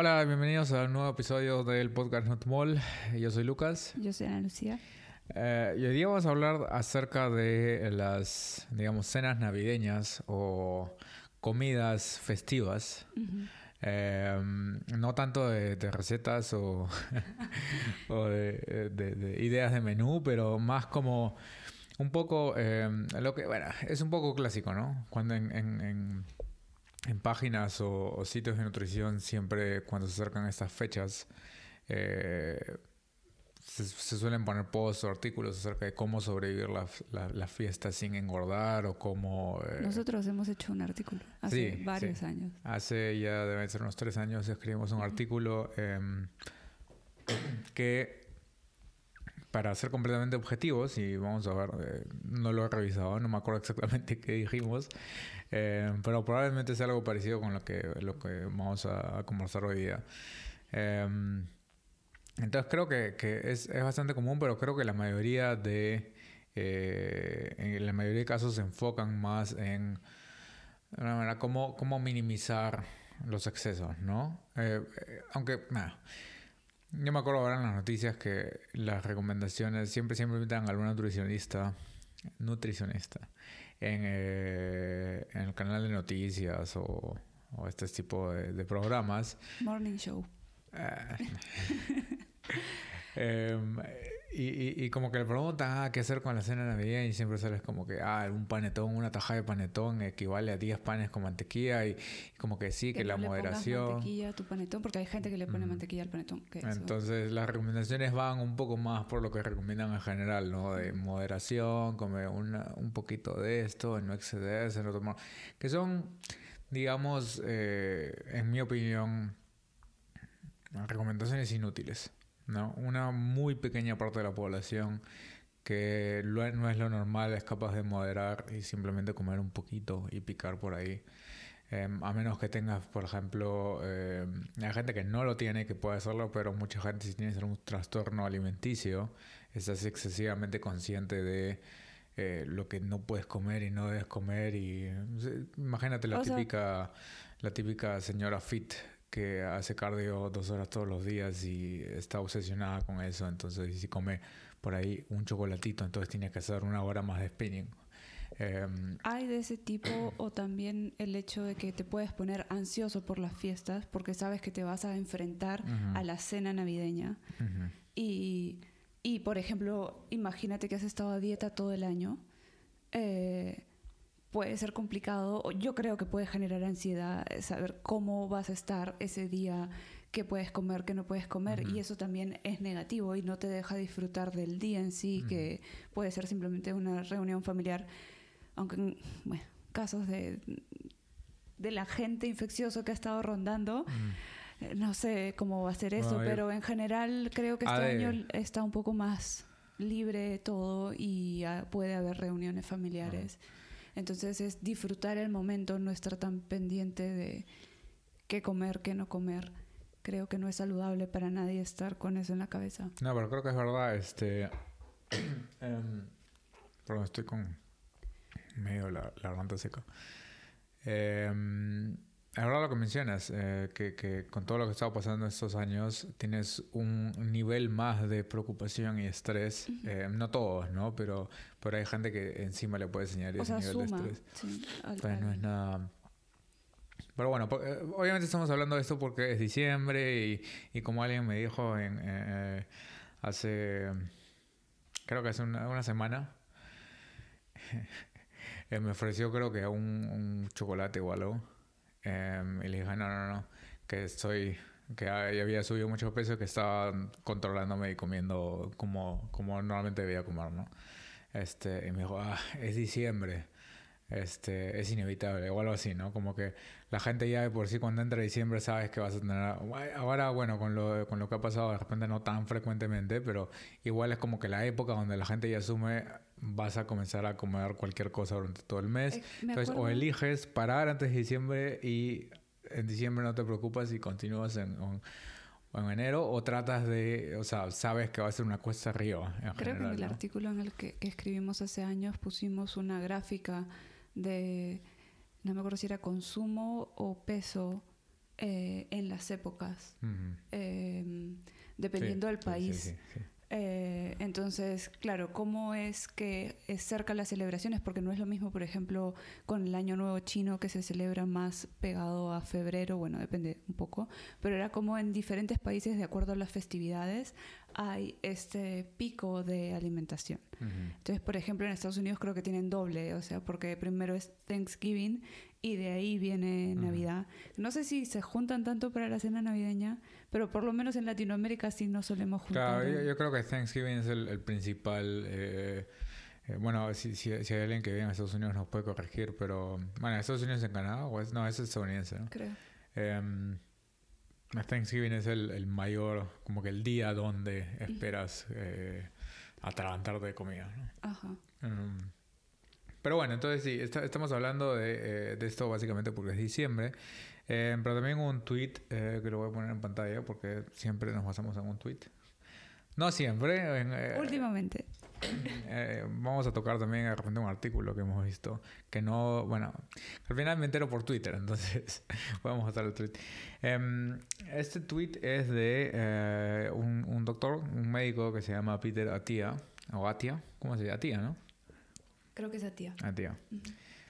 Hola, bienvenidos a un nuevo episodio del podcast Not Mall. Yo soy Lucas. Yo soy Ana Lucía. Eh, y hoy día vamos a hablar acerca de las, digamos, cenas navideñas o comidas festivas. Eh, no tanto de, recetas o, de, ideas de menú, pero más como un poco eh, lo que, bueno, es un poco clásico, ¿no? Cuando en, páginas o, sitios de nutrición siempre cuando se acercan estas fechas eh, se, suelen poner posts o artículos acerca de cómo sobrevivir la, la, fiesta sin engordar o cómo... Eh, Nosotros hemos hecho un artículo hace varios años. Hace ya deben ser unos tres años escribimos un artículo em, que para ser completamente objetivos, y vamos a ver, eh, no lo he revisado, no me acuerdo exactamente qué dijimos, em, pero probablemente sea algo parecido con lo que, lo que vamos a, a conversar hoy día. Eh, entonces creo que, es, bastante común, pero creo que la mayoría de, eh, en la mayoría de casos se enfocan más en, cómo, cómo minimizar los excesos, ¿no? Eh, eh, aunque, nada. Yo me acuerdo ahora en las noticias que las recomendaciones siempre siempre invitan a algún nutricionista, nutricionista, en, el canal de noticias o, este tipo de, programas. Morning Show. Em, y, como que le preguntan, ah, ¿qué hacer con la cena navideña? Y siempre sales como que, ah, un panetón, una tajada de panetón equivale a 10 panes con mantequilla. Y, como que sí, que, la moderación. mantequilla a tu panetón, porque hay gente que le pone mantequilla al panetón. Entonces, las recomendaciones van un poco más por lo que recomiendan en general, ¿no? De moderación, comer un poquito de esto, no excederse, no tomar. Que son, digamos, eh, en mi opinión, recomendaciones inútiles. ¿No? Una muy pequeña parte de la población que no es lo normal es capaz de moderar y simplemente comer un poquito y picar por ahí. Em, a menos que tengas, por ejemplo, eh, hay gente que no lo tiene, que puede hacerlo, pero mucha gente si tienes un trastorno alimenticio, estás excesivamente consciente de eh, lo que no puedes comer y no debes comer. y Imagínate la, típica, la típica señora fit que hace cardio dos horas todos los días y está obsesionada con eso, entonces si come por ahí un chocolatito, entonces tiene que hacer una hora más de spinning. Em, Hay de ese tipo o también el hecho de que te puedes poner ansioso por las fiestas porque sabes que te vas a enfrentar a la cena navideña. y, y, por ejemplo, imagínate que has estado a dieta todo el año. Eh, puede ser complicado. Yo creo que puede generar ansiedad eh, saber cómo vas a estar ese día, qué puedes comer, qué no puedes comer. Y eso también es negativo y no te deja disfrutar del día en sí, que puede ser simplemente una reunión familiar. Aunque, bueno, casos de, de la gente infeccioso que ha estado rondando. Eh, no sé cómo va a ser eso, pero en general creo que este año está un poco más libre todo y puede haber reuniones familiares. Entonces es disfrutar el momento, no estar tan pendiente de qué comer, qué no comer. Creo que no es saludable para nadie estar con eso en la cabeza. No, pero creo que es verdad. Este, em, perdón, estoy con medio la, garganta seca. Eh, verdad lo que mencionas, eh, que, con todo lo que está pasando estos años tienes un nivel más de preocupación y estrés. Eh, no todos, ¿no? Pero, pero hay gente que encima le puede enseñar ese nivel de estrés. Sí, pues no es nada... Pero bueno, eh, obviamente estamos hablando de esto porque es diciembre y, y como alguien me dijo en, hace, creo que hace una, semana, me ofreció creo que un, un chocolate o algo. Em, y le dije, no, no, no, que estoy, que había subido mucho peso, que estaba controlándome y comiendo como, como normalmente debía comer, ¿no? Este, y me dijo, ah, es diciembre, este, es inevitable, o algo así, ¿no? Como que la gente ya de por sí cuando entra diciembre sabes que vas a tener... Ahora, bueno, con lo, con lo que ha pasado, de repente no tan frecuentemente, pero igual es como que la época donde la gente ya asume vas a comenzar a comer cualquier cosa durante todo el mes. Eh, Entonces, o eliges parar antes de diciembre y en diciembre no te preocupas y continúas en, en, enero, o tratas de, o sea, sabes que va a ser una cuesta arriba. Creo que en el artículo en el que, escribimos hace años pusimos una gráfica de, no me acuerdo si era consumo o peso en las épocas, em, dependiendo del país. Eh, entonces, claro, ¿cómo es que es cerca las celebraciones? Porque no es lo mismo, por ejemplo, con el Año Nuevo Chino que se celebra más pegado a febrero, bueno, depende un poco, pero era como en diferentes países, de acuerdo a las festividades, hay este pico de alimentación. Entonces, por ejemplo, en Estados Unidos creo que tienen doble, o sea, porque primero es Thanksgiving y de ahí viene Navidad. No sé si se juntan tanto para la cena navideña, pero por lo menos en Latinoamérica sí no solemos juntar. Claro, yo, creo que Thanksgiving es el, principal... Eh, eh, bueno, si, si, hay alguien que vive en Estados Unidos nos puede corregir, pero... Bueno, ¿Estados Unidos en Canadá? O es, no, es estadounidense, ¿no? Creo. Em, Thanksgiving es el, mayor, como que el día donde esperas eh, atragantarte de comida, ¿no? Ajá. Em, pero bueno, entonces sí, estamos hablando de, eh, de, esto básicamente porque es diciembre. Eh, pero también un tweet eh, que lo voy a poner en pantalla porque siempre nos basamos en un tweet. No siempre. En, Últimamente. Vamos a tocar también de repente un artículo que hemos visto que no, bueno, al final me entero por Twitter, entonces vamos a estar el tweet. Em, este tweet es de un, un, doctor, un médico que se llama Peter Atia, o Atia, ¿cómo se llama? Atia, ¿no? Creo que es Atia. Atia.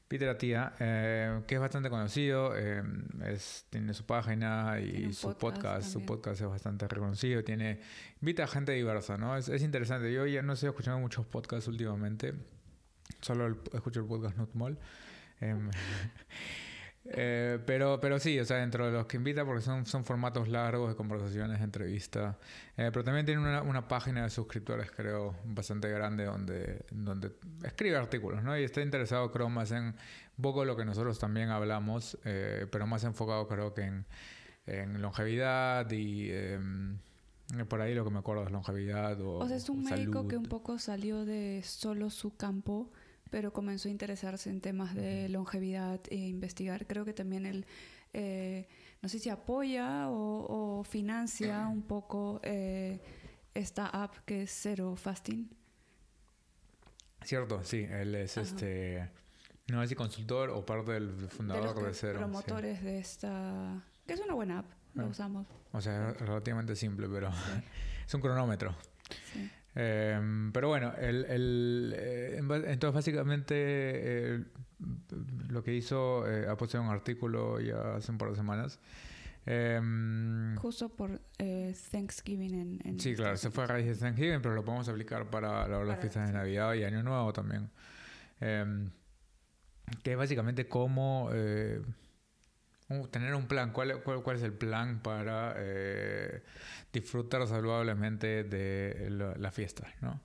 Peter Atia, eh, que es bastante conocido, eh, es, tiene su página y su podcast, su podcast es bastante reconocido, tiene invita a gente diversa, ¿no? Es, es, interesante. Yo ya no estoy escuchando muchos podcasts últimamente, solo escucho el podcast Not Mall. Eh, pero, pero sí, o sea, dentro de los que invita, porque son, son formatos largos de conversaciones, entrevistas. Eh, pero también tiene una, una, página de suscriptores, creo, bastante grande, donde, donde escribe artículos, ¿no? Y está interesado, creo, más en un poco lo que nosotros también hablamos, eh, pero más enfocado, creo que en, en longevidad y. Em, por ahí lo que me acuerdo es longevidad o. O sea, es un médico que un poco salió de solo su campo pero comenzó a interesarse en temas de longevidad e investigar. Creo que también él, eh, no sé si apoya o, financia un poco eh, esta app que es Zero Fasting. Cierto, sí, él es este, no sé si consultor o parte del fundador de, los Promotores de esta, que es una buena app, la ah. usamos. O sea, es relativamente simple, pero es un cronómetro. Sí. Em, pero bueno, el, el, eh, entonces básicamente eh, lo que hizo, eh, ha puesto un artículo ya hace un par de semanas. Em, Justo por Thanksgiving en, Sí, claro, se fue a raíz de Thanksgiving, pero lo podemos aplicar para, las fiestas de Navidad y Año Nuevo también. Em, que es básicamente cómo tener un plan. ¿Cuál, cuál, es el plan para eh, disfrutar saludablemente de la, fiesta? ¿no?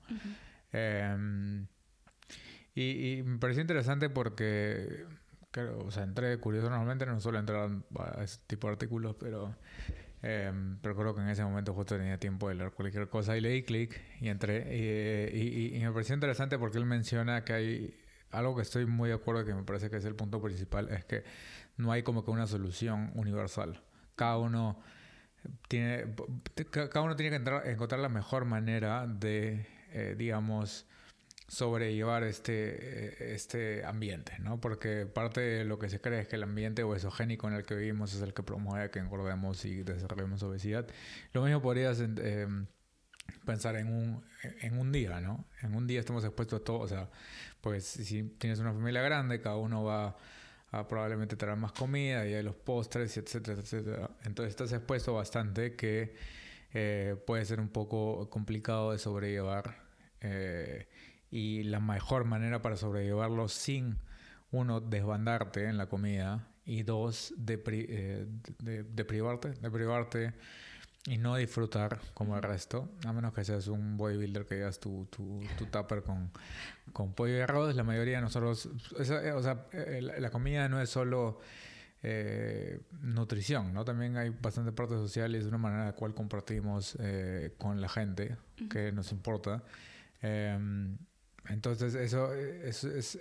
Em, y, me pareció interesante porque, o sea, entré curioso. Normalmente no suelo entrar a ese tipo de artículos, pero, pero creo que en ese momento justo tenía tiempo de leer cualquier cosa y leí clic y entré. Y, y, me pareció interesante porque él menciona que hay algo que estoy muy de acuerdo que me parece que es el punto principal, es que no hay como que una solución universal. Cada uno tiene, cada uno tiene que encontrar la mejor manera de, eh, digamos, sobrellevar este, este ambiente, ¿no? Porque parte de lo que se cree es que el ambiente obesogénico en el que vivimos es el que promueve que engordemos y desarrollemos obesidad. Lo mismo podrías eh, pensar en un, en un día, ¿no? En un día estamos expuestos a todo, o sea, pues si tienes una familia grande, cada uno va probablemente traer más comida y hay los postres, etcétera, etcétera. Entonces estás expuesto bastante que eh, puede ser un poco complicado de sobrellevar eh, y la mejor manera para sobrellevarlo sin uno desbandarte en la comida y dos de, eh, de privarte, de privarte y no disfrutar como el resto, a menos que seas un bodybuilder que llevas tu, tu, tu tupper con, con pollo y arroz. La mayoría de nosotros, o sea, eh, la comida no es solo eh, nutrición, ¿no? También hay bastante parte social y es una manera en la cual compartimos eh, con la gente que nos importa. Em, entonces, eso, es,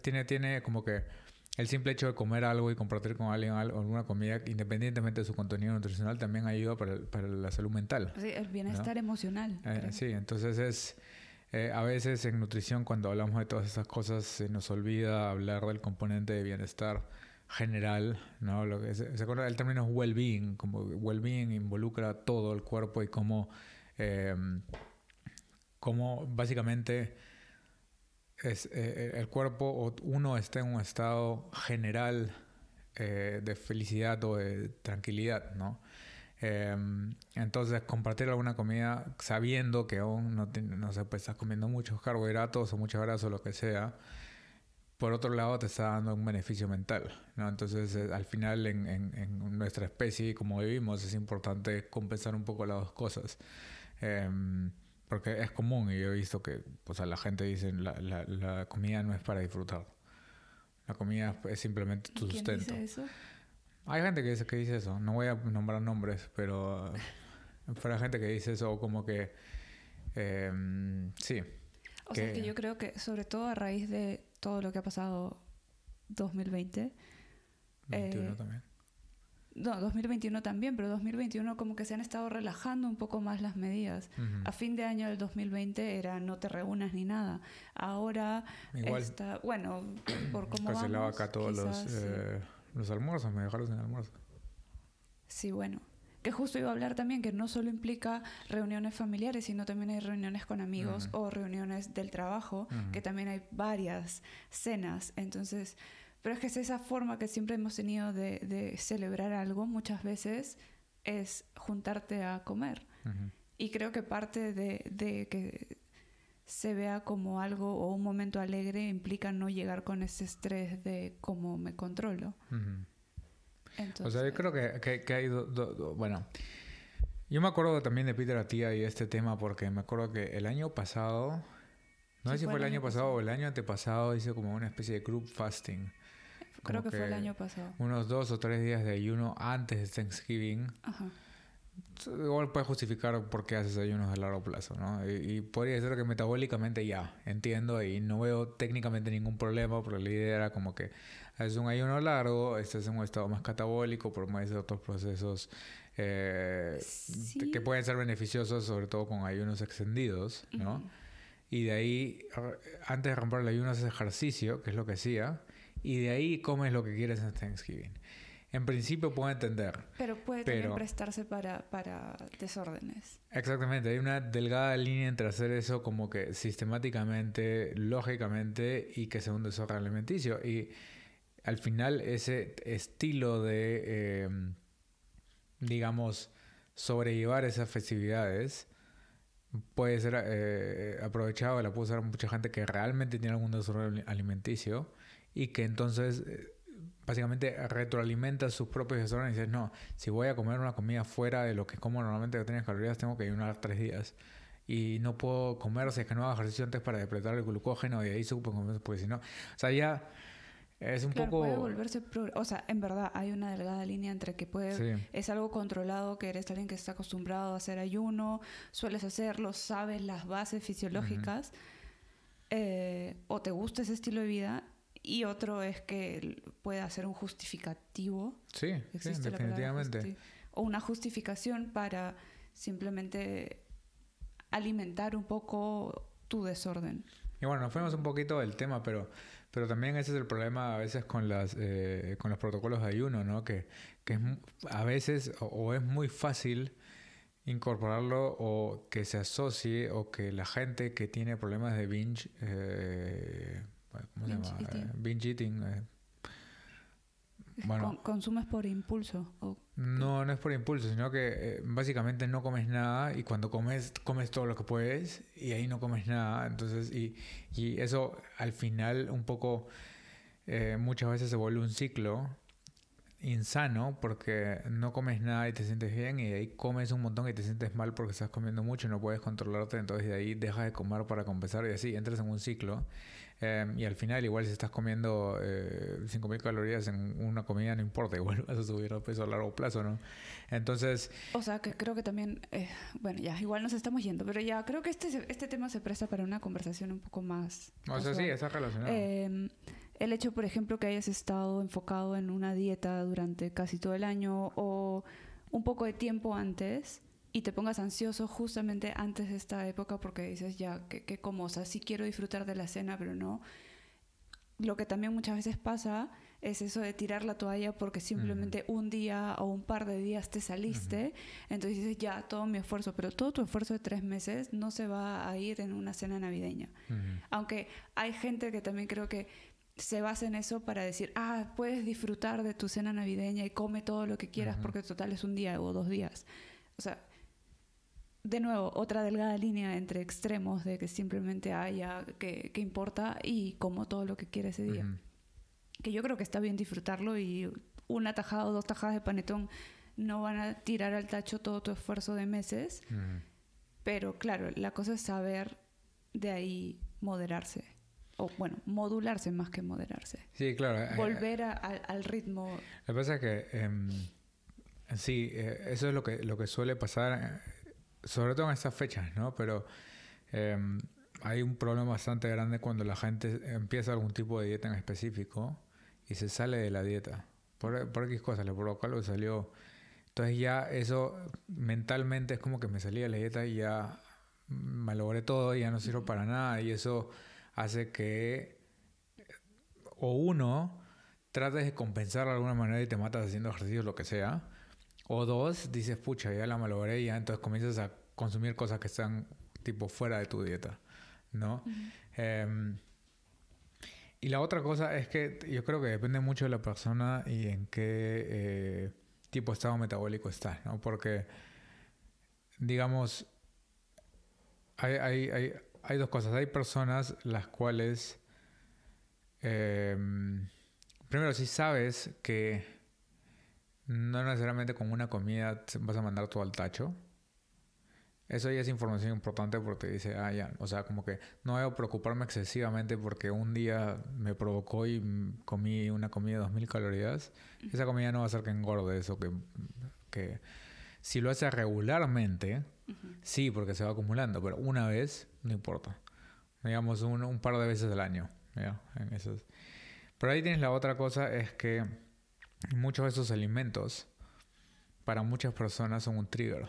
tiene, tiene como que el simple hecho de comer algo y compartir con alguien alguna comida, independientemente de su contenido nutricional, también ayuda para, para la salud mental. Sí, el bienestar emocional. Eh, sí, entonces es... Eh, a veces en nutrición, cuando hablamos de todas esas cosas, se nos olvida hablar del componente de bienestar general, ¿no? Lo que se, acuerda del término well-being, como well-being involucra todo el cuerpo y cómo, em, cómo básicamente es, eh, el cuerpo o uno está en un estado general eh, de felicidad o de tranquilidad, ¿no? Em, entonces, compartir alguna comida sabiendo que aún no, no sé, pues estás comiendo muchos carbohidratos o mucha grasa o lo que sea, por otro lado te está dando un beneficio mental, ¿no? Entonces, eh, al final, en, en, nuestra especie como vivimos, es importante compensar un poco las dos cosas. Em, porque es común y yo he visto que pues, a la gente dicen la, la, la comida no es para disfrutar. La comida es simplemente tu sustento. Dice eso? Hay gente que dice, que dice eso. No voy a nombrar nombres, pero hay gente que dice eso como que... Em, sí. O sea, que yo creo que sobre todo a raíz de todo lo que ha pasado 2020. 21 eh, también. No, 2021 también, pero 2021 como que se han estado relajando un poco más las medidas. A fin de año del 2020 era no te reúnas ni nada. Ahora está, bueno, por cómo Cancelaba acá todos los, eh, los almuerzos, me dejaron sin almuerzo. Sí, bueno. Que justo iba a hablar también que no solo implica reuniones familiares, sino también hay reuniones con amigos o reuniones del trabajo, que también hay varias cenas. Entonces, pero es que es esa forma que siempre hemos tenido de, celebrar algo, muchas veces es juntarte a comer. Y creo que parte de, que se vea como algo o un momento alegre implica no llegar con ese estrés de cómo me controlo o sea, yo creo que, que, hay... bueno, yo me acuerdo también de Peter Atía y este tema porque me acuerdo que el año pasado, no sé si fue el año pasado, o el año antepasado, hice como una especie de group fasting. Creo que, fue el año pasado. Unos dos o tres días de ayuno antes de Thanksgiving. Ajá. Igual puedes justificar por qué haces ayunos a largo plazo, ¿no? Y, y, podría ser que metabólicamente ya, entiendo, y no veo técnicamente ningún problema, pero la idea era como que es un ayuno largo, estás en un estado más catabólico, por más de otros procesos eh, que pueden ser beneficiosos, sobre todo con ayunos extendidos, ¿no? Y de ahí, antes de romper el ayuno, haces ejercicio, que es lo que hacía, y de ahí comes lo que quieres en Thanksgiving. En principio puedo entender. Pero puede también prestarse para, para desórdenes. Exactamente, hay una delgada línea entre hacer eso como que sistemáticamente, lógicamente, y que sea un desorden alimenticio. Y al final ese estilo de, em, digamos, sobrellevar esas festividades puede ser eh, aprovechado, la puede usar mucha gente que realmente tiene algún desorden alimenticio y que entonces eh, básicamente retroalimenta sus propios desórdenes y dice, no, si voy a comer una comida fuera de lo que como normalmente que tiene calorías, tengo que ayunar tres días. Y no puedo comer si es que no hago ejercicio antes para depletar el glucógeno y ahí supongo, porque si no... O sea, ya es un poco... Puede volverse... O sea, en verdad hay una delgada línea entre que puede... Es algo controlado, que eres alguien que está acostumbrado a hacer ayuno, sueles hacerlo, sabes las bases fisiológicas, eh, o te gusta ese estilo de vida, y otro es que pueda ser un justificativo. Sí, sí definitivamente. o una justificación para simplemente alimentar un poco tu desorden. Y bueno, nos fuimos un poquito del tema, pero pero también ese es el problema a veces con las eh, con los protocolos de ayuno, ¿no? Que, que es, a veces o, es muy fácil incorporarlo o que se asocie o que la gente que tiene problemas de binge, eh, ¿cómo se llama? Eh, binge eating. bueno, ¿Consumes por impulso? O no, no es por impulso, sino que eh, básicamente no comes nada y cuando comes, comes todo lo que puedes y ahí no comes nada. Entonces, y, y eso al final un poco eh, muchas veces se vuelve un ciclo insano porque no comes nada y te sientes bien y de ahí comes un montón y te sientes mal porque estás comiendo mucho y no puedes controlarte, entonces de ahí dejas de comer para compensar y así entras en un ciclo Em, y al final, igual si estás comiendo eh, 5.000 calorías en una comida, no importa, igual vas a subir el peso a largo plazo, ¿no? Entonces... O sea, que creo que también, eh, bueno, ya, igual nos estamos yendo, pero ya creo que este, este tema se presta para una conversación un poco más... O sea, sí, está relacionado. Em, el hecho, por ejemplo, que hayas estado enfocado en una dieta durante casi todo el año o un poco de tiempo antes y te pongas ansioso justamente antes de esta época porque dices ya que, como, o sea, sí quiero disfrutar de la cena, pero no. Lo que también muchas veces pasa es eso de tirar la toalla porque simplemente un día o un par de días te saliste, entonces dices, ya, todo mi esfuerzo, pero todo tu esfuerzo de tres meses no se va a ir en una cena navideña. Aunque hay gente que también creo que se basa en eso para decir, ah, puedes disfrutar de tu cena navideña y come todo lo que quieras porque total es un día o dos días. O sea, de nuevo, otra delgada línea entre extremos de que simplemente haya que, que importa y como todo lo que quiera ese día que yo creo que está bien disfrutarlo y una tajada o dos tajadas de panetón no van a tirar al tacho todo tu esfuerzo de meses. Pero claro, la cosa es saber de ahí moderarse. O bueno, modularse más que moderarse. Sí, claro. Eh, Volver al ritmo. Lo que pasa es que em, sí, eh, eso es lo que, lo que suele pasar, eh, sobre todo en estas fechas, ¿no? Pero em, hay un problema bastante grande cuando la gente empieza algún tipo de dieta en específico y se sale de la dieta. Por, por X cosas, por lo cual salió. Entonces ya eso mentalmente es como que me salí de la dieta y ya me logré todo y ya no sirvo para nada. Y eso hace que o uno trates de compensar de alguna manera y te matas haciendo ejercicios, lo que sea. O dos, dices, pucha, ya la malogré y ya entonces comienzas a consumir cosas que están tipo fuera de tu dieta, ¿no? Y la otra cosa es que yo creo que depende mucho de la persona y en qué eh, tipo de estado metabólico está, ¿no? Porque, digamos, hay, hay, hay, dos cosas. Hay personas las cuales, em, primero, si sabes que no necesariamente con una comida vas a mandar todo al tacho, eso ya es información importante porque dice, ah, ya, o sea, como que no debo preocuparme excesivamente porque un día me provocó y comí una comida de 2000 calorías. Esa comida no va a hacer que engorde eso, que, que si lo hace regularmente, sí, porque se va acumulando, pero una vez no importa. Digamos, un, un par de veces al año. ¿ya? En esos. Pero ahí tienes la otra cosa, es que muchos de esos alimentos para muchas personas son un trigger.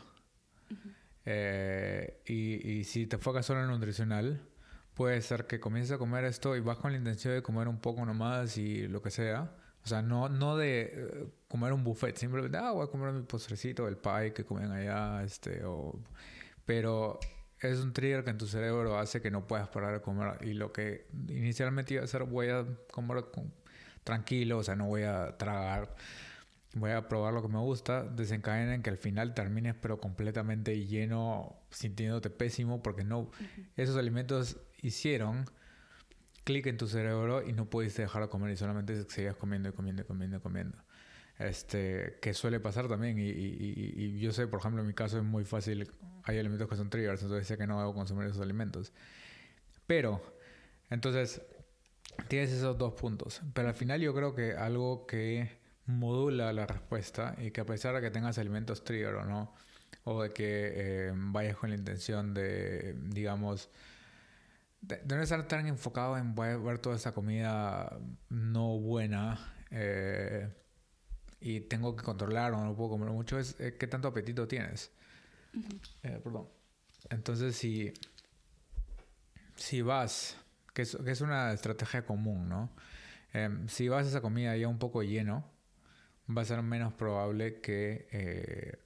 Eh, y, si te enfocas solo en nutricional, puede ser que comiences a comer esto y vas con la intención de comer un poco nomás y lo que sea. O sea, no, no de eh, comer un buffet, simplemente, ah, voy a comer mi postrecito, el pie que comen allá, este, o... Pero es un trigger que en tu cerebro hace que no puedas parar de comer. Y lo que inicialmente iba a hacer, voy a comer tranquilo, o sea, no voy a tragar voy a probar lo que me gusta, desencadena en que al final termines pero completamente lleno, sintiéndote pésimo porque no, esos alimentos hicieron clic en tu cerebro y no pudiste dejar de comer y solamente seguías comiendo y comiendo y comiendo y comiendo. Este, que suele pasar también y, y, yo sé, por ejemplo, en mi caso es muy fácil, hay alimentos que son triggers, entonces sé que no debo consumir esos alimentos. Pero, entonces, tienes esos dos puntos. Pero al final yo creo que algo que modula la respuesta y que a pesar de que tengas alimentos trigger o no, o de que eh, vayas con la intención de, digamos, de, no estar tan enfocado en ver toda esa comida no buena eh, y tengo que controlar o no puedo comer mucho, es eh, qué tanto apetito tienes. perdón. Entonces, si, si vas, que es, que es una estrategia común, ¿no? si vas a esa comida ya un poco lleno, va a ser menos probable que, eh,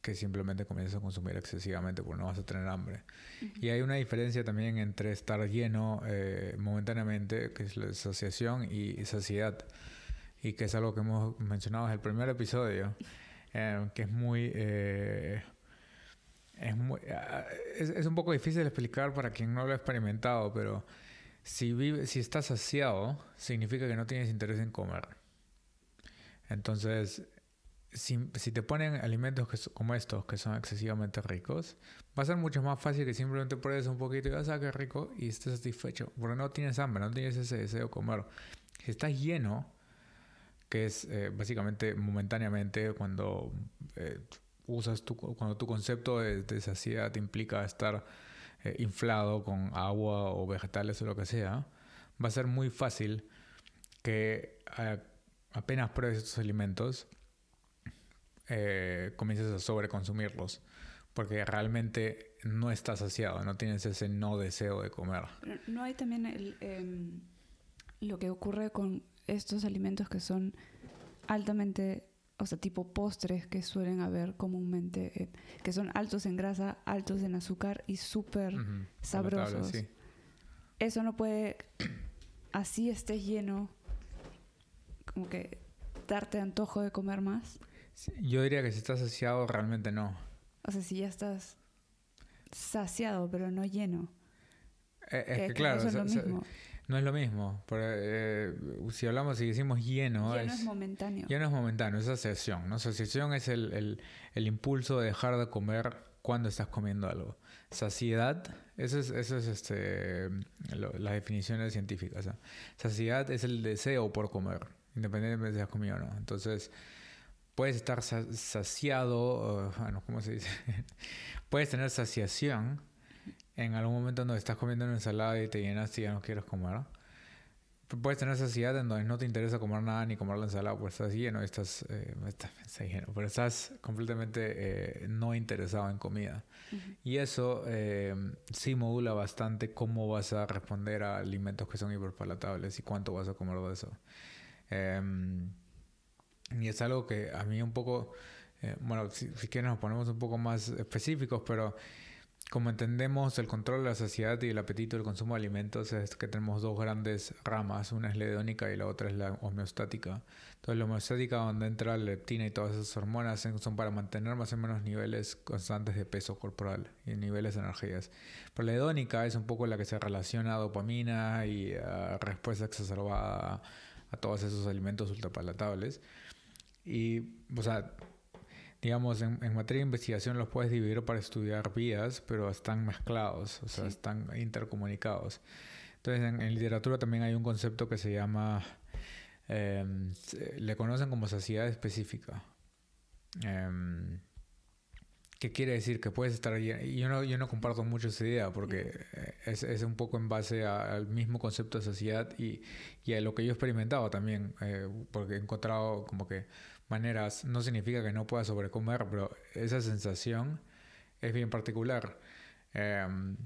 que simplemente comiences a consumir excesivamente porque no vas a tener hambre. Y hay una diferencia también entre estar lleno eh, momentáneamente, que es la saciación, y saciedad. Y que es algo que hemos mencionado en el primer episodio, eh, que es muy... es, muy es, es, un poco difícil de explicar para quien no lo ha experimentado, pero si, vive, si estás saciado, significa que no tienes interés en comer. Entonces, si, te ponen alimentos como estos, que son excesivamente ricos, va a ser mucho más fácil que simplemente pruebes un poquito y vas a rico y estés satisfecho. Porque no tienes hambre, no tienes ese deseo de comer. Si estás lleno, que es eh, básicamente momentáneamente cuando eh, usas tu, cuando tu concepto de, saciedad implica estar eh, inflado con agua o vegetales o lo que sea, va a ser muy fácil que apenas pruebes estos alimentos, eh, comiences a sobreconsumirlos. Porque realmente no estás saciado, no tienes ese no deseo de comer. no hay también el, em, lo que ocurre con estos alimentos que son altamente, o sea, tipo postres que suelen haber comúnmente, eh, que son altos en grasa, altos en azúcar y súper sabrosos. Eso no puede, así estés lleno, como que darte antojo de comer más. yo diría que si estás saciado, realmente no. O sea, si ya estás saciado, pero no lleno. Eh, es que, claro, no es, lo mismo. No es lo mismo. Eh, si hablamos, si decimos lleno. Lleno es, momentáneo. Lleno es momentáneo, es asociación. ¿no? Asociación es el, el, el, impulso de dejar de comer cuando estás comiendo algo. Saciedad, eso es, eso es este, las definiciones científicas. Saciedad es el deseo por comer, independientemente de si has comido o no. Entonces, puedes estar saciado, bueno, ¿cómo se dice? puedes tener saciación en algún momento donde estás comiendo una ensalada y te llenas y ya no quieres comer. Puedes tener saciedad en donde no te interesa comer nada ni comer la ensalada, pues estás lleno, estás, eh, estás, lleno, pero estás completamente eh, no interesado en comida. Y eso eh, sí modula bastante cómo vas a responder a alimentos que son hiperpalatables y cuánto vas a comer de eso. Em, y es algo que a mí un poco, eh, bueno, si, si quieres nos ponemos un poco más específicos, pero como entendemos el control de la saciedad y el apetito del consumo de alimentos es que tenemos dos grandes ramas, una es la hedónica y la otra es la homeostática. Entonces la homeostática donde entra la leptina y todas esas hormonas son para mantener más o menos niveles constantes de peso corporal y niveles de energías. Pero la hedónica es un poco la que se relaciona a dopamina y a respuesta exacerbada a todos esos alimentos ultrapalatables. Y, o sea, digamos, en, materia de investigación los puedes dividir para estudiar vías, pero están mezclados, o sea, están intercomunicados. Entonces, en, literatura también hay un concepto que se llama, em, le conocen como saciedad específica. Eh, ¿Qué quiere decir? Que puedes estar yo no, yo no comparto mucho esa idea porque es, es un poco en base al mismo concepto de saciedad y, y, a lo que yo he experimentado también, eh, porque he encontrado como que maneras, no significa que no pueda sobrecomer, pero esa sensación es bien particular. Em,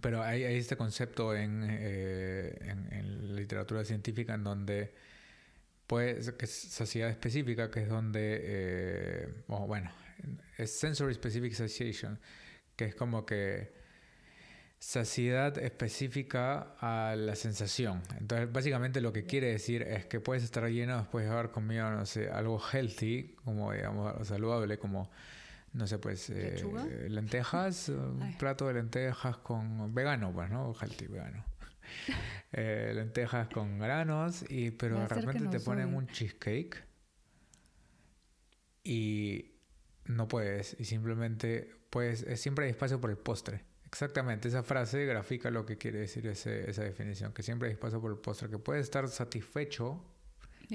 pero hay, este concepto en, eh, en, literatura científica en donde puede que es saciedad específica, que es donde, eh, bueno, es sensory specific satiation, que es como que saciedad específica a la sensación. Entonces, básicamente lo que quiere decir es que puedes estar lleno después de haber comido, no sé, algo healthy, como digamos, saludable, como, no sé, pues, eh, lentejas, un plato de lentejas con vegano, pues, ¿no? Healthy, vegano. Eh, lentejas con granos, y, pero de repente te ponen un cheesecake y no puedes, y simplemente, pues, siempre hay espacio por el postre. Exactamente, esa frase grafica lo que quiere decir ese, esa definición, que siempre hay espacio por el postre, que puedes estar satisfecho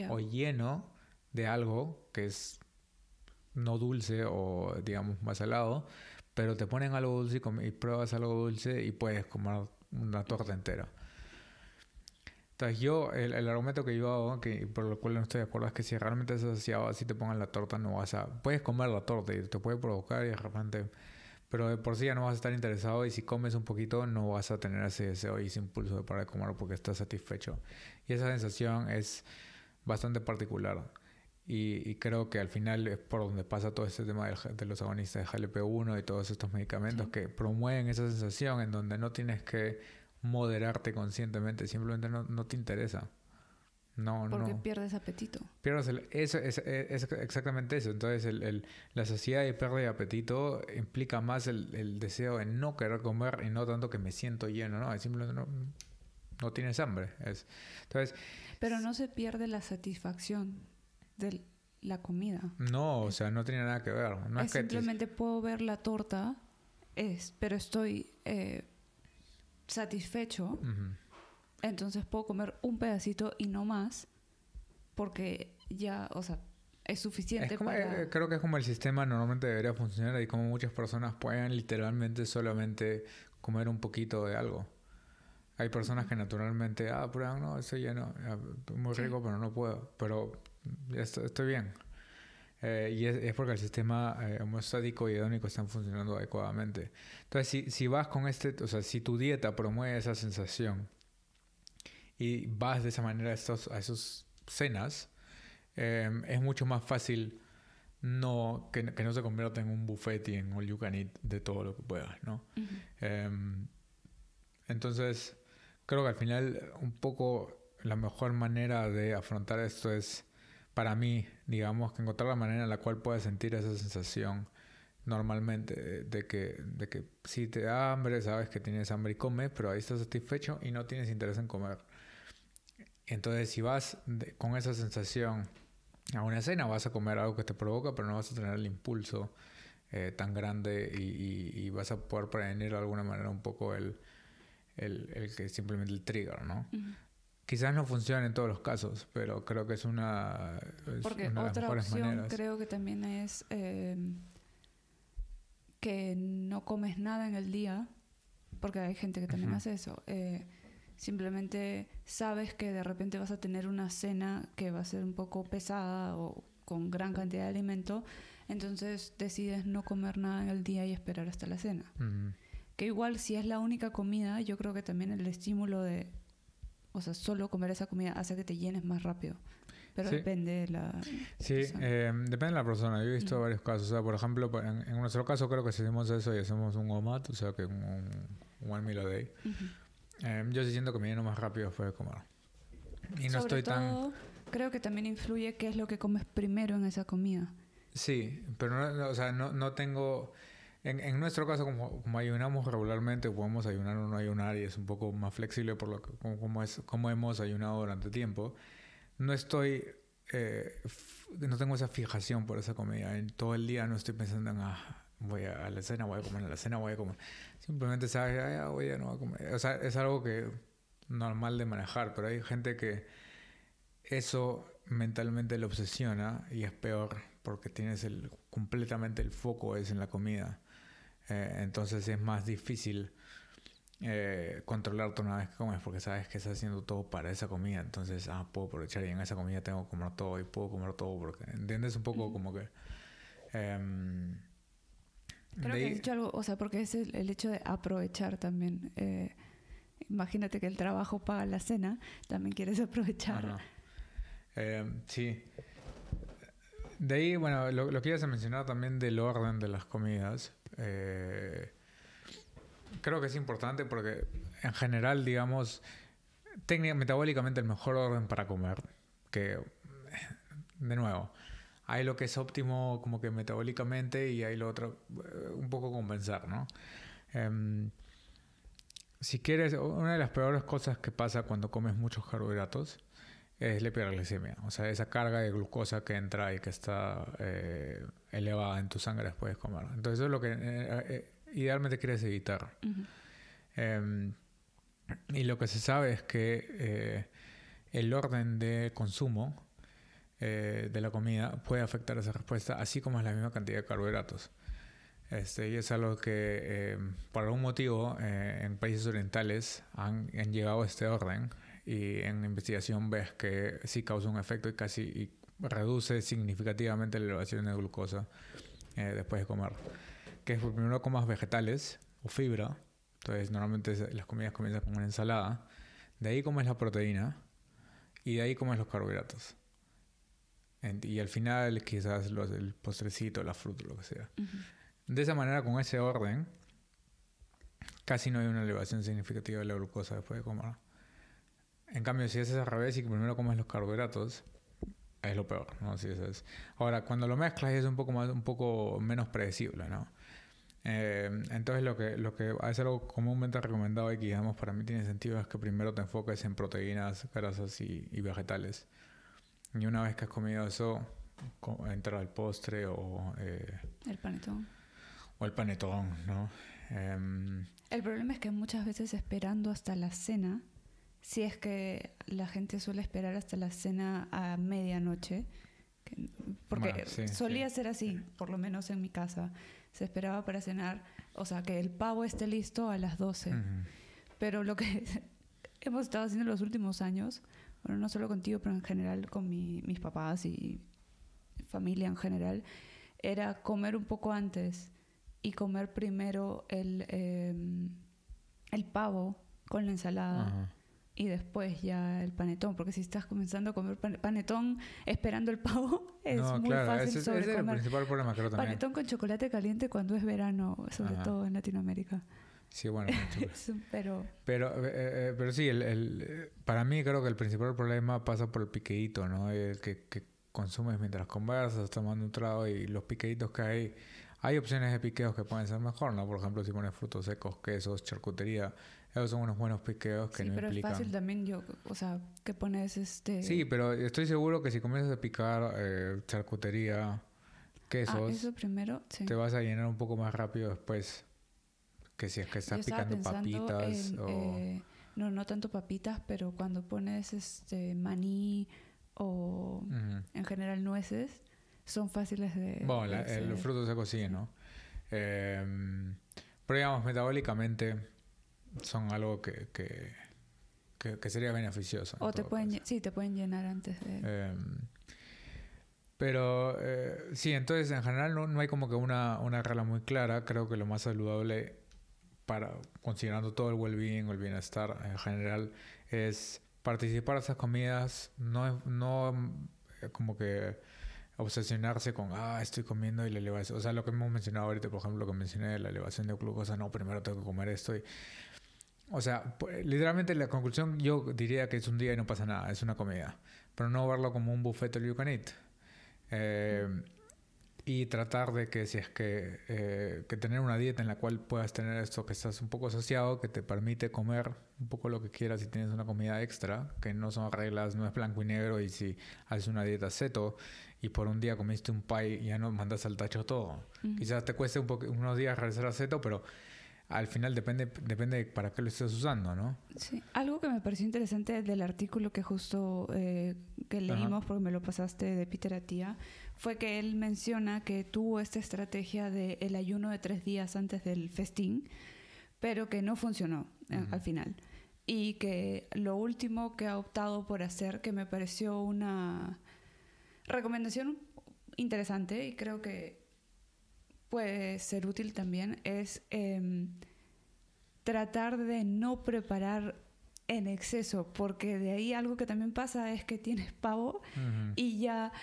o lleno de algo que es no dulce o digamos más salado, pero te ponen algo dulce y, pruebas algo dulce y puedes comer una torta entera. Entonces yo, el, argumento que yo hago, que por lo cual no estoy de acuerdo, es que si realmente es asociado, si te pongan la torta, no vas a... Puedes comer la torta y te puede provocar y de repente pero de por sí ya no vas a estar interesado y si comes un poquito no vas a tener ese deseo y ese impulso de parar de comer porque estás satisfecho. Y esa sensación es bastante particular. Y, creo que al final es por donde pasa todo este tema de, los agonistas de GLP-1 y todos estos medicamentos que promueven esa sensación en donde no tienes que moderarte conscientemente, simplemente no, no te interesa. No, Porque pierdes apetito. Pierdes el, eso, es, exactamente eso. Entonces, el, el, la saciedad y pérdida de apetito implica más el, el, deseo de no querer comer y no tanto que me siento lleno, ¿no? Es simplemente no, no tienes hambre. Es, entonces, Pero no se pierde la satisfacción de la comida. No, o sea, no tiene nada que ver. No es, simplemente puedo ver la torta, es, pero estoy eh, satisfecho. Entonces puedo comer un pedacito y no más porque ya, o sea, es suficiente para... Eh, creo que es como el sistema normalmente debería funcionar y como muchas personas pueden literalmente solamente comer un poquito de algo. Hay personas que naturalmente, ah, pero no, estoy lleno, muy rico, pero no puedo, pero estoy, bien. Eh, y es, porque el sistema eh, hemostático y hedónico están funcionando adecuadamente. Entonces, si, si vas con este, o sea, si tu dieta promueve esa sensación, y vas de esa manera a, estos, a esos cenas, em, es mucho más fácil no que, no se convierta en un buffet y en all you can eat de todo lo que puedas, ¿no? Em, entonces, creo que al final un poco la mejor manera de afrontar esto es, para mí, digamos, que encontrar la manera en la cual puedes sentir esa sensación normalmente de que, de que si te da hambre, sabes que tienes hambre y comes, pero ahí estás satisfecho y no tienes interés en comer. Entonces, si vas con esa sensación a una cena, vas a comer algo que te provoca, pero no vas a tener el impulso eh, tan grande y, vas a poder prevenir de alguna manera un poco el, el, el que simplemente el trigger, ¿no? Quizás no funcione en todos los casos, pero creo que es una, Porque otra opción creo que también es em, que no comes nada en el día, porque hay gente que también hace eso. Eh, Simplemente sabes que de repente vas a tener una cena que va a ser un poco pesada o con gran cantidad de alimento, entonces decides no comer nada en el día y esperar hasta la cena. Que igual si es la única comida, yo creo que también el estímulo de, o sea, solo comer esa comida hace que te llenes más rápido. Pero depende de la... Sí, eh, depende de la persona. Yo he visto varios casos. O sea, por ejemplo, en, nuestro caso creo que si hacemos eso y hacemos un OMAT, o sea, que un, one meal a day, Em, yo sí siento que mi lleno más rápido fue comer. Y no estoy tan... Creo que también influye qué es lo que comes primero en esa comida. Sí, pero no, o sea, no, no tengo... En, en, nuestro caso, como, como, ayunamos regularmente, podemos ayunar o no ayunar y es un poco más flexible por lo que, como, es, como hemos ayunado durante tiempo. No estoy... Eh, no tengo esa fijación por esa comida. En todo el día no estoy pensando en... Ah, voy a la cena, voy a comer, a la cena voy a comer. Simplemente sabes, ah, voy a no a comer. O sea, es algo que normal de manejar, pero hay gente que eso mentalmente le obsesiona y es peor porque tienes el completamente el foco es en la comida. Eh, entonces es más difícil eh, controlarte una vez que comes porque sabes que estás haciendo todo para esa comida. Entonces, ah, puedo aprovechar y en esa comida tengo que comer todo y puedo comer todo porque, ¿entiendes? Un poco como que... Em, Creo que has dicho algo, o sea, porque es el, hecho de aprovechar también. Eh, imagínate que el trabajo paga la cena, también quieres aprovechar. Eh, sí. De ahí, bueno, lo, lo que ibas a mencionar también del orden de las comidas. Eh, creo que es importante porque en general, digamos, técnica, metabólicamente el mejor orden para comer, que, de nuevo, hay lo que es óptimo como que metabólicamente y hay lo otro eh, un poco compensar, ¿no? Em, si quieres, una de las peores cosas que pasa cuando comes muchos carbohidratos es la hiperglicemia, o sea, esa carga de glucosa que entra y que está eh, elevada en tu sangre después de comer. Entonces eso es lo que eh, idealmente quieres evitar. Em, y lo que se sabe es que el orden de consumo eh, de la comida puede afectar esa respuesta, así como es la misma cantidad de carbohidratos. Este, y es algo que eh, por algún motivo eh, en países orientales han, llegado a este orden y en investigación ves que sí causa un efecto y casi y reduce significativamente la elevación de glucosa después de comer. Que es primero comas vegetales o fibra, entonces normalmente las comidas comienzan con una ensalada, de ahí comes la proteína y de ahí comes los carbohidratos y al final quizás los, el postrecito, la fruta, lo que sea. De esa manera, con ese orden, casi no hay una elevación significativa de la glucosa después de comer. En cambio, si haces al revés y que primero comes los carbohidratos, es lo peor, ¿no? Si es. Ahora, cuando lo mezclas es un poco más, un poco menos predecible, ¿no? Eh, entonces lo que, lo que es algo comúnmente recomendado y que digamos para mí tiene sentido es que primero te enfoques en proteínas, grasas y, y vegetales y una vez que has comido eso, entra al postre o... Eh, el panetón. O el panetón, ¿no? Em, el problema es que muchas veces esperando hasta la cena, si es que la gente suele esperar hasta la cena a medianoche, porque solía ser así, por lo menos en mi casa, se esperaba para cenar, o sea, que el pavo esté listo a las 12. Pero lo que hemos estado haciendo en los últimos años bueno, no solo contigo, pero en general con mis papás y familia en general, era comer un poco antes y comer primero el, em, el pavo con la ensalada y después ya el panetón, porque si estás comenzando a comer panetón esperando el pavo, es muy fácil ese, ese es el principal problema, creo también. Panetón con chocolate caliente cuando es verano, sobre todo en Latinoamérica. Sí, bueno, pero... Pero, eh, eh, pero sí, el, el, para mí creo que el principal problema pasa por el piqueíto, ¿no? El que, que consumes mientras conversas, tomando un trago y los piqueitos que hay. Hay opciones de piqueos que pueden ser mejor, ¿no? Por ejemplo, si pones frutos secos, quesos, charcutería, esos son unos buenos piqueos que sí, no pero es fácil también, yo, o sea, que pones este... Sí, pero estoy seguro que si comienzas a picar eh, charcutería, quesos... Ah, eso primero, sí. Te vas a llenar un poco más rápido después que si es que estás picando papitas o... Eh, no, no tanto papitas, pero cuando pones este maní o en general nueces, son fáciles de... Bueno, la, los frutos secos sí, ¿no? Eh, pero digamos, metabólicamente son algo que, que, sería beneficioso. O te pueden, sí, te pueden llenar antes de... Em, pero eh, sí, entonces en general no, no hay como que una, una, regla muy clara. Creo que lo más saludable para considerando todo el well-being o el bienestar en general es participar de esas comidas, no, no eh, como que obsesionarse con, ah, estoy comiendo y la elevación. O sea, lo que hemos mencionado ahorita, por ejemplo, lo que mencioné de la elevación de glucosa, no, primero tengo que comer esto. Y, o sea, literalmente la conclusión yo diría que es un día y no pasa nada, es una comida. Pero no verlo como un buffet all you can eat. Eh, y tratar de que si es que, eh, que tener una dieta en la cual puedas tener esto que estás un poco asociado, que te permite comer un poco lo que quieras si tienes una comida extra, que no son reglas, no es blanco y negro y si haces una dieta seto y por un día comiste un pie y ya no mandas al tacho todo. Quizás te cueste un unos días regresar a seto, pero al final depende, depende de para qué lo estés usando, ¿no? Sí, algo que me pareció interesante del artículo que justo eh, que leímos, porque me lo pasaste de Peter Atía, fue que él menciona que tuvo esta estrategia de el ayuno de tres días antes del festín, pero que no funcionó eh, al final. Y que lo último que ha optado por hacer, que me pareció una recomendación interesante y creo que puede ser útil también es em, tratar de no preparar en exceso, porque de ahí algo que también pasa es que tienes pavo y ya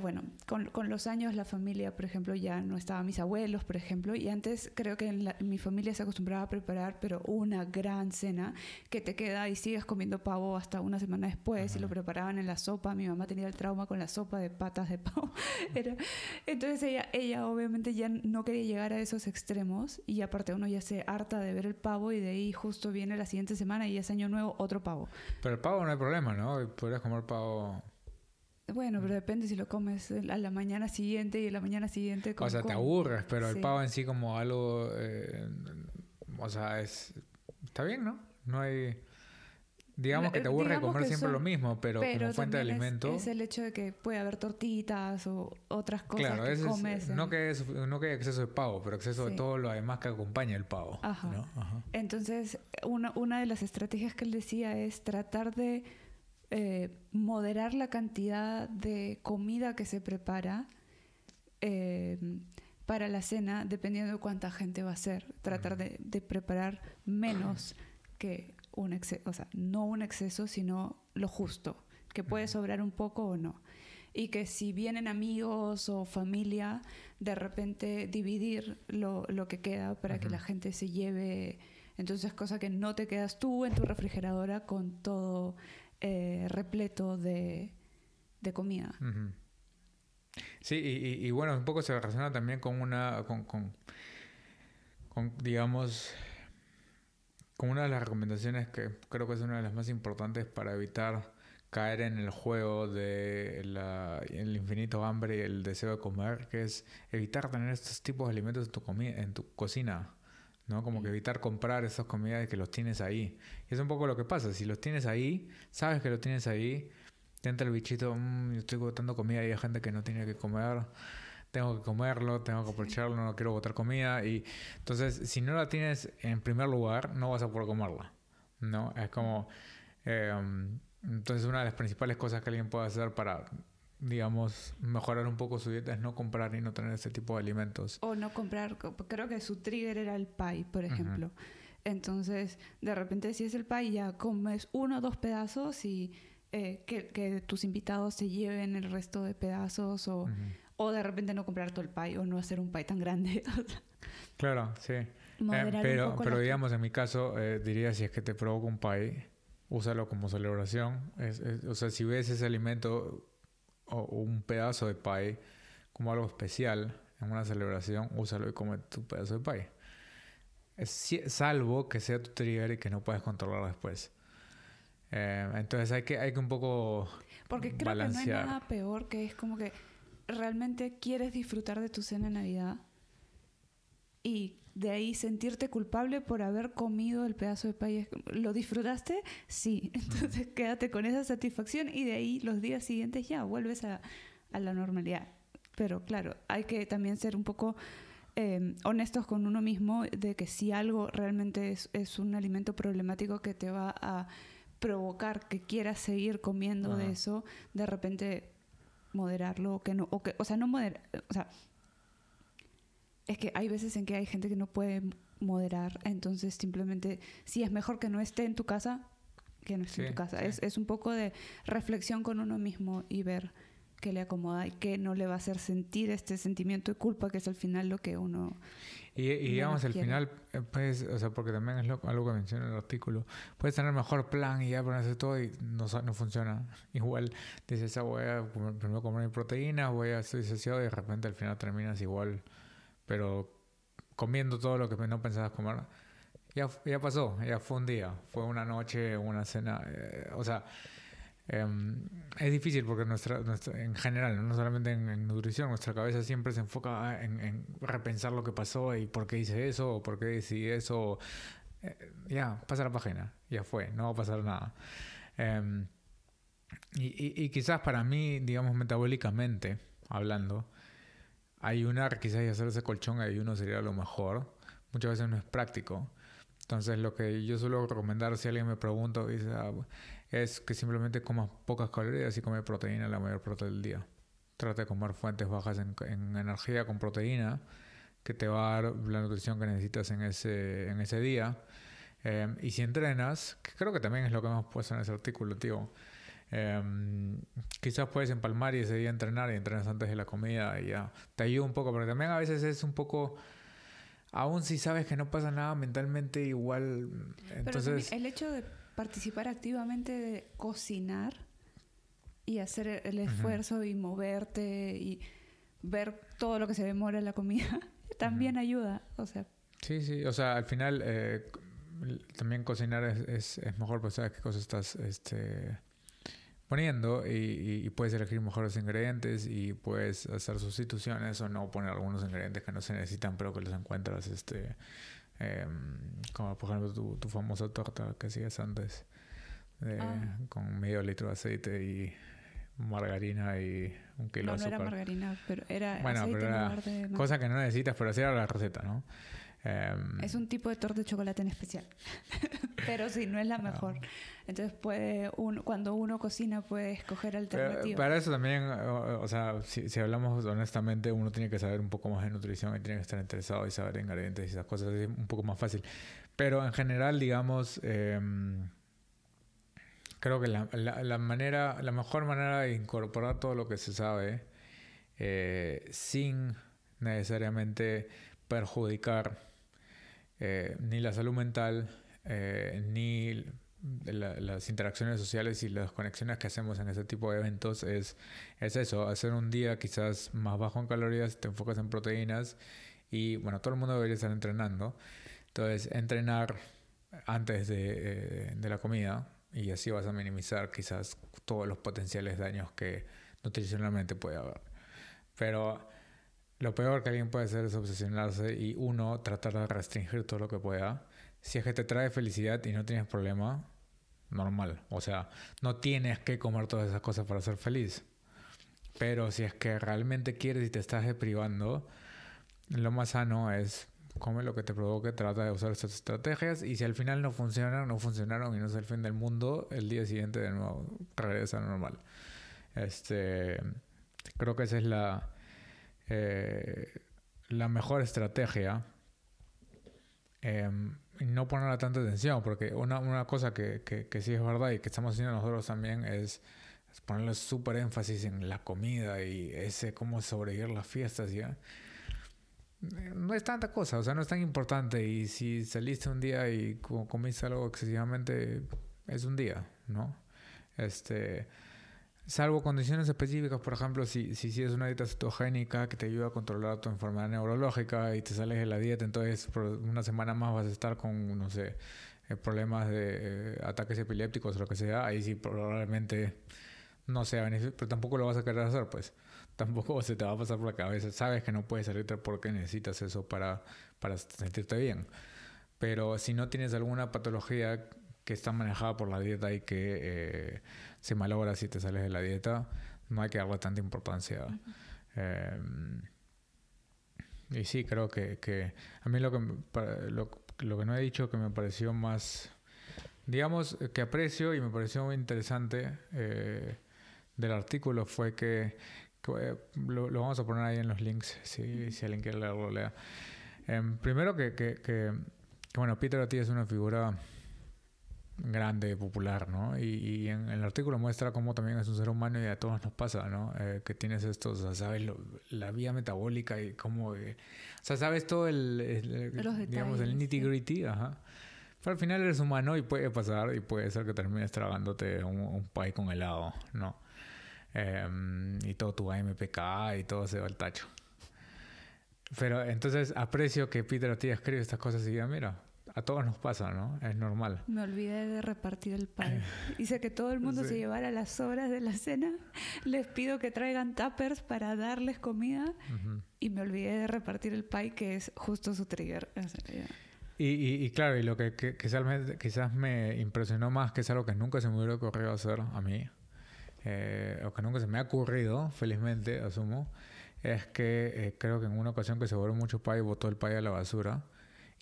bueno, con, con, los años la familia, por ejemplo, ya no estaban mis abuelos, por ejemplo, y antes creo que en, mi familia se acostumbraba a preparar, pero una gran cena que te queda y sigues comiendo pavo hasta una semana después y lo preparaban en la sopa. Mi mamá tenía el trauma con la sopa de patas de pavo. entonces ella, ella obviamente ya no quería llegar a esos extremos y aparte uno ya se harta de ver el pavo y de ahí justo viene la siguiente semana y es año nuevo otro pavo. Pero el pavo no hay problema, ¿no? Podrías comer pavo bueno, pero depende si lo comes a la mañana siguiente y a la mañana siguiente. o sea, te aburres, pero el pavo en sí como algo, eh, o sea, es está bien, ¿no? No hay, digamos que te aburre comer siempre lo mismo, pero, como fuente de alimento. Es, el hecho de que puede haber tortitas o otras cosas claro, que comes. no que es, no que hay exceso de pavo, pero exceso de todo lo además que acompaña el pavo. Ajá. Entonces, una, una de las estrategias que él decía es tratar de eh, moderar la cantidad de comida que se prepara eh, para la cena, dependiendo de cuánta gente va a ser. Tratar de, preparar menos que un exceso, o sea, no un exceso, sino lo justo, que puede sobrar un poco o no. Y que si vienen amigos o familia, de repente dividir lo, que queda para que la gente se lleve. Entonces, cosa que no te quedas tú en tu refrigeradora con todo eh, repleto de, comida. Sí, y, bueno, un poco se relaciona también con una, con, con, digamos, con una de las recomendaciones que creo que es una de las más importantes para evitar caer en el juego de el infinito hambre y el deseo de comer, que es evitar tener estos tipos de alimentos en tu, comida, en tu cocina. ¿No? Como que evitar comprar esas comidas y que los tienes ahí. Y es un poco lo que pasa, si los tienes ahí, sabes que los tienes ahí, te entra el bichito, mmm, yo estoy botando comida y hay gente que no tiene que comer, tengo que comerlo, tengo que aprovecharlo, no quiero botar comida. Y entonces, si no la tienes en primer lugar, no vas a poder comerla, ¿no? Es como... Eh, entonces, una de las principales cosas que alguien puede hacer para digamos, mejorar un poco su dieta es no comprar y no tener ese tipo de alimentos. O no comprar, creo que su trigger era el pie, por ejemplo. Entonces, de repente, si es el pie, ya comes uno o dos pedazos y eh, que, tus invitados se lleven el resto de pedazos o, o de repente no comprar todo el pie o no hacer un pie tan grande. claro, sí. Eh, pero pero digamos, en mi caso, eh, diría si es que te provoca un pie, úsalo como celebración. o sea, si ves ese alimento o, un pedazo de pie como algo especial en una celebración, úsalo y come tu pedazo de pie salvo que sea tu trigger y que no puedas controlar después. Eh, entonces hay que, hay que un poco Porque creo que no hay nada peor que es como que realmente quieres disfrutar de tu cena de Navidad y de ahí sentirte culpable por haber comido el pedazo de pay. ¿Lo disfrutaste? Sí. Entonces quédate con esa satisfacción y de ahí los días siguientes ya vuelves a, a la normalidad. Pero claro, hay que también ser un poco Em, honestos con uno mismo de que si algo realmente es, un alimento problemático que te va a provocar que quieras seguir comiendo de eso, de repente moderarlo o que no, o, que, o sea, no moderar, o sea, es que hay veces en que hay gente que no puede moderar, entonces simplemente si es mejor que no esté en tu casa, que no esté en tu casa. Es, es un poco de reflexión con uno mismo y ver que le acomoda y que no le va a hacer sentir este sentimiento de culpa, que es al final lo que uno... Y, digamos, al final, pues, o sea, porque también es algo que menciona el artículo, puedes tener mejor plan y ya ponerse todo y no, no funciona. Igual dices, ah, voy a primero comer mi proteína, voy a estoy saciado y de repente al final terminas igual, pero comiendo todo lo que no pensabas comer. Ya, ya pasó, ya fue un día, fue una noche, una cena, eh, o sea Em, es difícil porque nuestra, en general, no solamente en, nutrición, nuestra cabeza siempre se enfoca en, repensar lo que pasó y por qué hice eso o por qué decidí eso. Eh, ya, pasa la página, ya fue, no va a pasar nada. Em, y, y, quizás para mí, digamos, metabólicamente hablando, ayunar, quizás y hacer ese colchón de ayuno sería lo mejor. Muchas veces no es práctico. Entonces, lo que yo suelo recomendar si alguien me pregunta, ah, es que simplemente comas pocas calorías y comer proteína la mayor parte del día. Trata de comer fuentes bajas en, energía con proteína, que te va a dar la nutrición que necesitas en ese, en ese día. Em, y si entrenas, que creo que también es lo que hemos puesto en ese artículo, tío. Em, quizás puedes empalmar y ese día entrenar y entrenas antes de la comida y ya te ayuda un poco, porque también a veces es un poco, aún si sabes que no pasa nada mentalmente igual, entonces... el hecho de participar activamente de cocinar y hacer el esfuerzo y moverte y ver todo lo que se demora en la comida también ayuda. O sea. Sí, sí. O sea, al final eh, también cocinar es, es, mejor, pues sabes qué cosas estás este, poniendo y, y, puedes elegir mejores ingredientes y puedes hacer sustituciones o no poner algunos ingredientes que no se necesitan pero que los encuentras este Em, como por ejemplo tu, tu, famosa torta que hacías antes, ah. con medio litro de aceite y margarina y un kilo de azúcar. No, era margarina, pero era bueno, aceite pero era de cosa que no necesitas, pero así era la receta, ¿no? Em, es un tipo de torta de chocolate en especial. Pero sí, no es la mejor. Entonces puede uno, cuando uno cocina puede escoger alternativas. Para eso también, o, sea, si, si, hablamos honestamente, uno tiene que saber un poco más de nutrición y tiene que estar interesado y saber ingredientes y esas cosas. Es un poco más fácil. Pero en general, digamos, em, creo que la, la, manera, la mejor manera de incorporar todo lo que se sabe eh, sin necesariamente perjudicar eh, ni la salud mental, eh, ni las interacciones sociales y las conexiones que hacemos en ese tipo de eventos es, es eso, hacer un día quizás más bajo en calorías, te enfocas en proteínas y bueno, todo el mundo debería estar entrenando. Entonces, entrenar antes de, eh, de la comida y así vas a minimizar quizás todos los potenciales daños que nutricionalmente puede haber. Pero lo peor que alguien puede hacer es obsesionarse y uno tratar de restringir todo lo que pueda. Si es que te trae felicidad y no tienes problema, normal. O sea, no tienes que comer todas esas cosas para ser feliz. Pero si es que realmente quieres y te estás deprivando, lo más sano es come lo que te provoque, trata de usar estas estrategias y si al final no funcionan, no funcionaron y no es el fin del mundo, el día siguiente de nuevo regresa normal. Este, creo que esa es la, eh, la mejor estrategia. Em, no ponerle tanta atención, porque una, una cosa que, que, que, sí es verdad y que estamos haciendo nosotros también es, ponerle súper énfasis en la comida y ese cómo sobrevivir las fiestas, ¿ya? No es tanta cosa, o sea, no es tan importante y si saliste un día y comiste algo excesivamente, es un día, ¿no? Este Salvo condiciones específicas, por ejemplo, si, si, si es una dieta cetogénica que te ayuda a controlar tu enfermedad neurológica y te sales de la dieta, entonces por una semana más vas a estar con, no sé, eh, problemas de eh, ataques epilépticos o lo que sea, ahí sí probablemente no sea beneficioso, pero tampoco lo vas a querer hacer, pues. Tampoco se te va a pasar por la cabeza. Sabes que no puedes salirte porque necesitas eso para, para sentirte bien. Pero si no tienes alguna patología que está manejada por la dieta y que eh, se malogra si te sales de la dieta, no hay que darle tanta importancia. Eh, y sí, creo que, que, a mí lo que, lo, lo, que no he dicho que me pareció más, digamos, que aprecio y me pareció muy interesante eh, del artículo fue que, lo, vamos a poner ahí en los links, si, si alguien quiere leerlo, lea. primero que, que, que, bueno, Peter a ti es una figura grande, popular, ¿no? Y, en, el artículo muestra cómo también es un ser humano y a todos nos pasa, ¿no? Eh, que tienes estos, sabes, la vía metabólica y cómo... Eh, o sea, sabes todo el, digamos, el nitty gritty, ajá. Pero al final eres humano y puede pasar y puede ser que termines tragándote un, un pie con helado, ¿no? Em, y todo tu AMPK y todo se va al tacho. Pero entonces aprecio que Peter a ti escribe estas cosas y diga, mira, a todos nos pasa, ¿no? Es normal. Me olvidé de repartir el pie. Hice que todo el mundo se llevara las sobras de la cena. Les pido que traigan tuppers para darles comida. Y me olvidé de repartir el pie, que es justo su trigger. Y, y, claro, y lo que, quizás, me, quizás me impresionó más, que es algo que nunca se me hubiera ocurrido hacer a mí, eh, o que nunca se me ha ocurrido, felizmente, asumo, es que eh, creo que en una ocasión que se volvió mucho pie y botó el pie a la basura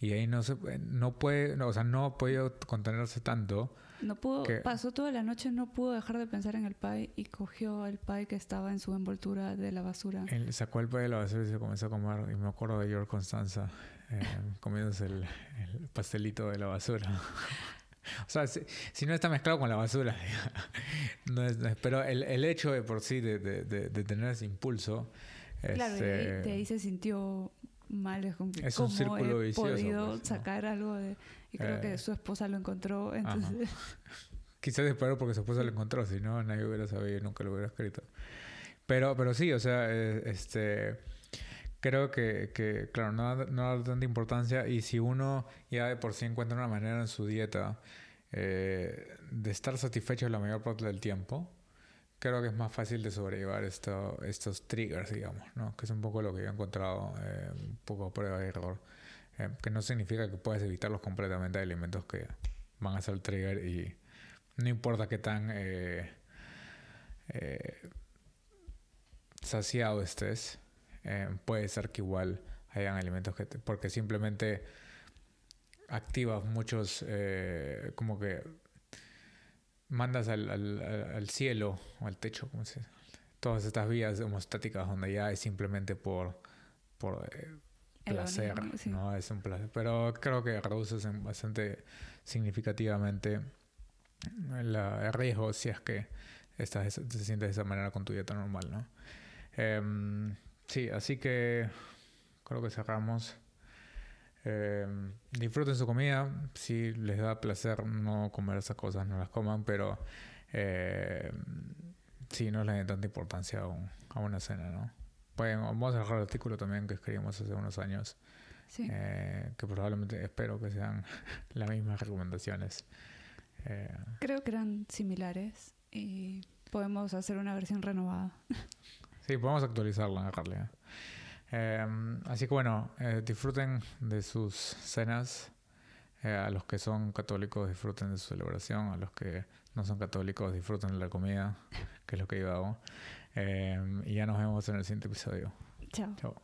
y ahí no se no puede o sea no ha podido contenerse tanto no pudo pasó toda la noche no pudo dejar de pensar en el pie y cogió el pie que estaba en su envoltura de la basura. Él sacó el pie de la basura y se comenzó a comer y me acuerdo de George Constanza eh, comiéndose el, pastelito de la basura. O sea si, no está mezclado con la basura no es, pero el, el, hecho de por sí de, de, de, tener ese impulso claro, de, ahí, se sintió mal es, es un círculo he vicioso, podido pues, sacar algo de y creo que eh, su esposa lo encontró entonces quizás después porque su esposa lo encontró si no nadie hubiera sabido y nunca lo hubiera escrito. Pero pero sí o sea eh, este creo que, que claro no, no da tanta importancia y si uno ya de por sí encuentra una manera en su dieta eh, de estar satisfecho la mayor parte del tiempo creo que es más fácil de sobrellevar esto, estos triggers, digamos, ¿no? Que es un poco lo que yo he encontrado, eh, un poco prueba de error. Eh, que no significa que puedas evitarlos completamente de alimentos que van a ser trigger y no importa qué tan eh, saciado estés, puede ser que igual hayan alimentos que... porque simplemente activas muchos, como que mandas al, al, al, cielo o al techo, como se todas estas vías homostáticas donde ya es simplemente por, por eh, placer, ¿no? Es un placer. Pero creo que reduces bastante significativamente el riesgo si es que estás, te sientes de esa manera con tu dieta normal, ¿no? Em, sí, así que creo que cerramos. Eh, disfruten su comida. Si les da placer no comer esas cosas, no las coman, pero eh, sí, no le den tanta importancia a, una cena, ¿no? vamos a dejar el artículo también que escribimos hace unos años. Eh, que probablemente espero que sean las mismas recomendaciones. Eh, Creo que eran similares y podemos hacer una versión renovada. sí, podemos actualizarla en Em, así que bueno, eh, disfruten de sus cenas. Eh, a los que son católicos disfruten de su celebración. A los que no son católicos disfruten de la comida, que es lo que yo hago. Em, y ya nos vemos en el siguiente episodio. Chao. Chao.